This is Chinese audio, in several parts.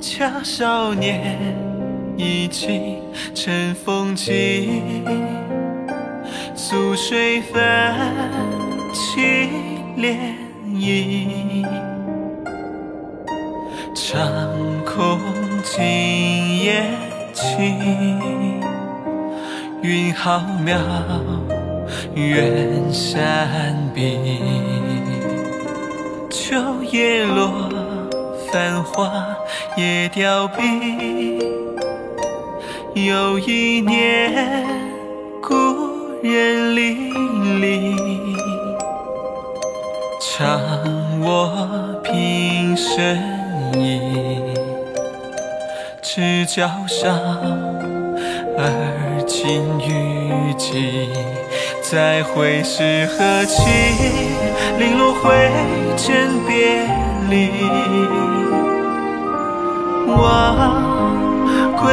恰少年，已经尘封寂。素水泛起涟漪，长空今夜晴。云浩渺，远山碧。秋叶落，繁花也凋敝。又一年，故人离离。唱我平生意，赤脚上，而今雨季。再会是何期？零落灰尘别离。望归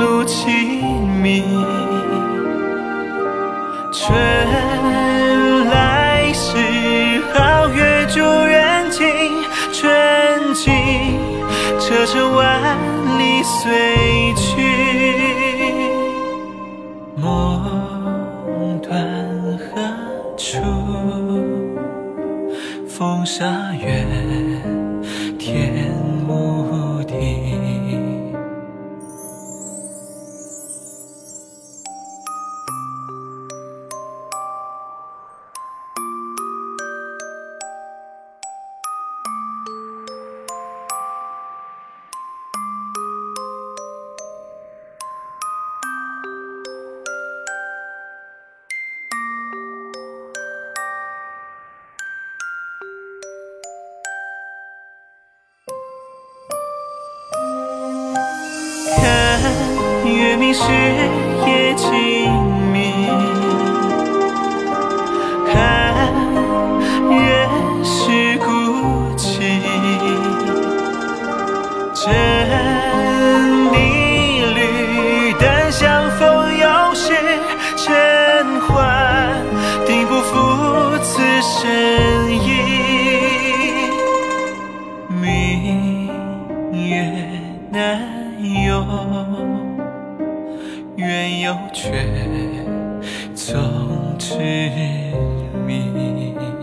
路凄迷，春来时皓月逐人境，春尽车尘万里随去。梦断何处？风沙远，天月明时夜静谧，看人世孤寂。真逆旅，但相逢又是尘寰，定不负此生意。明月难有，缘有却总执迷。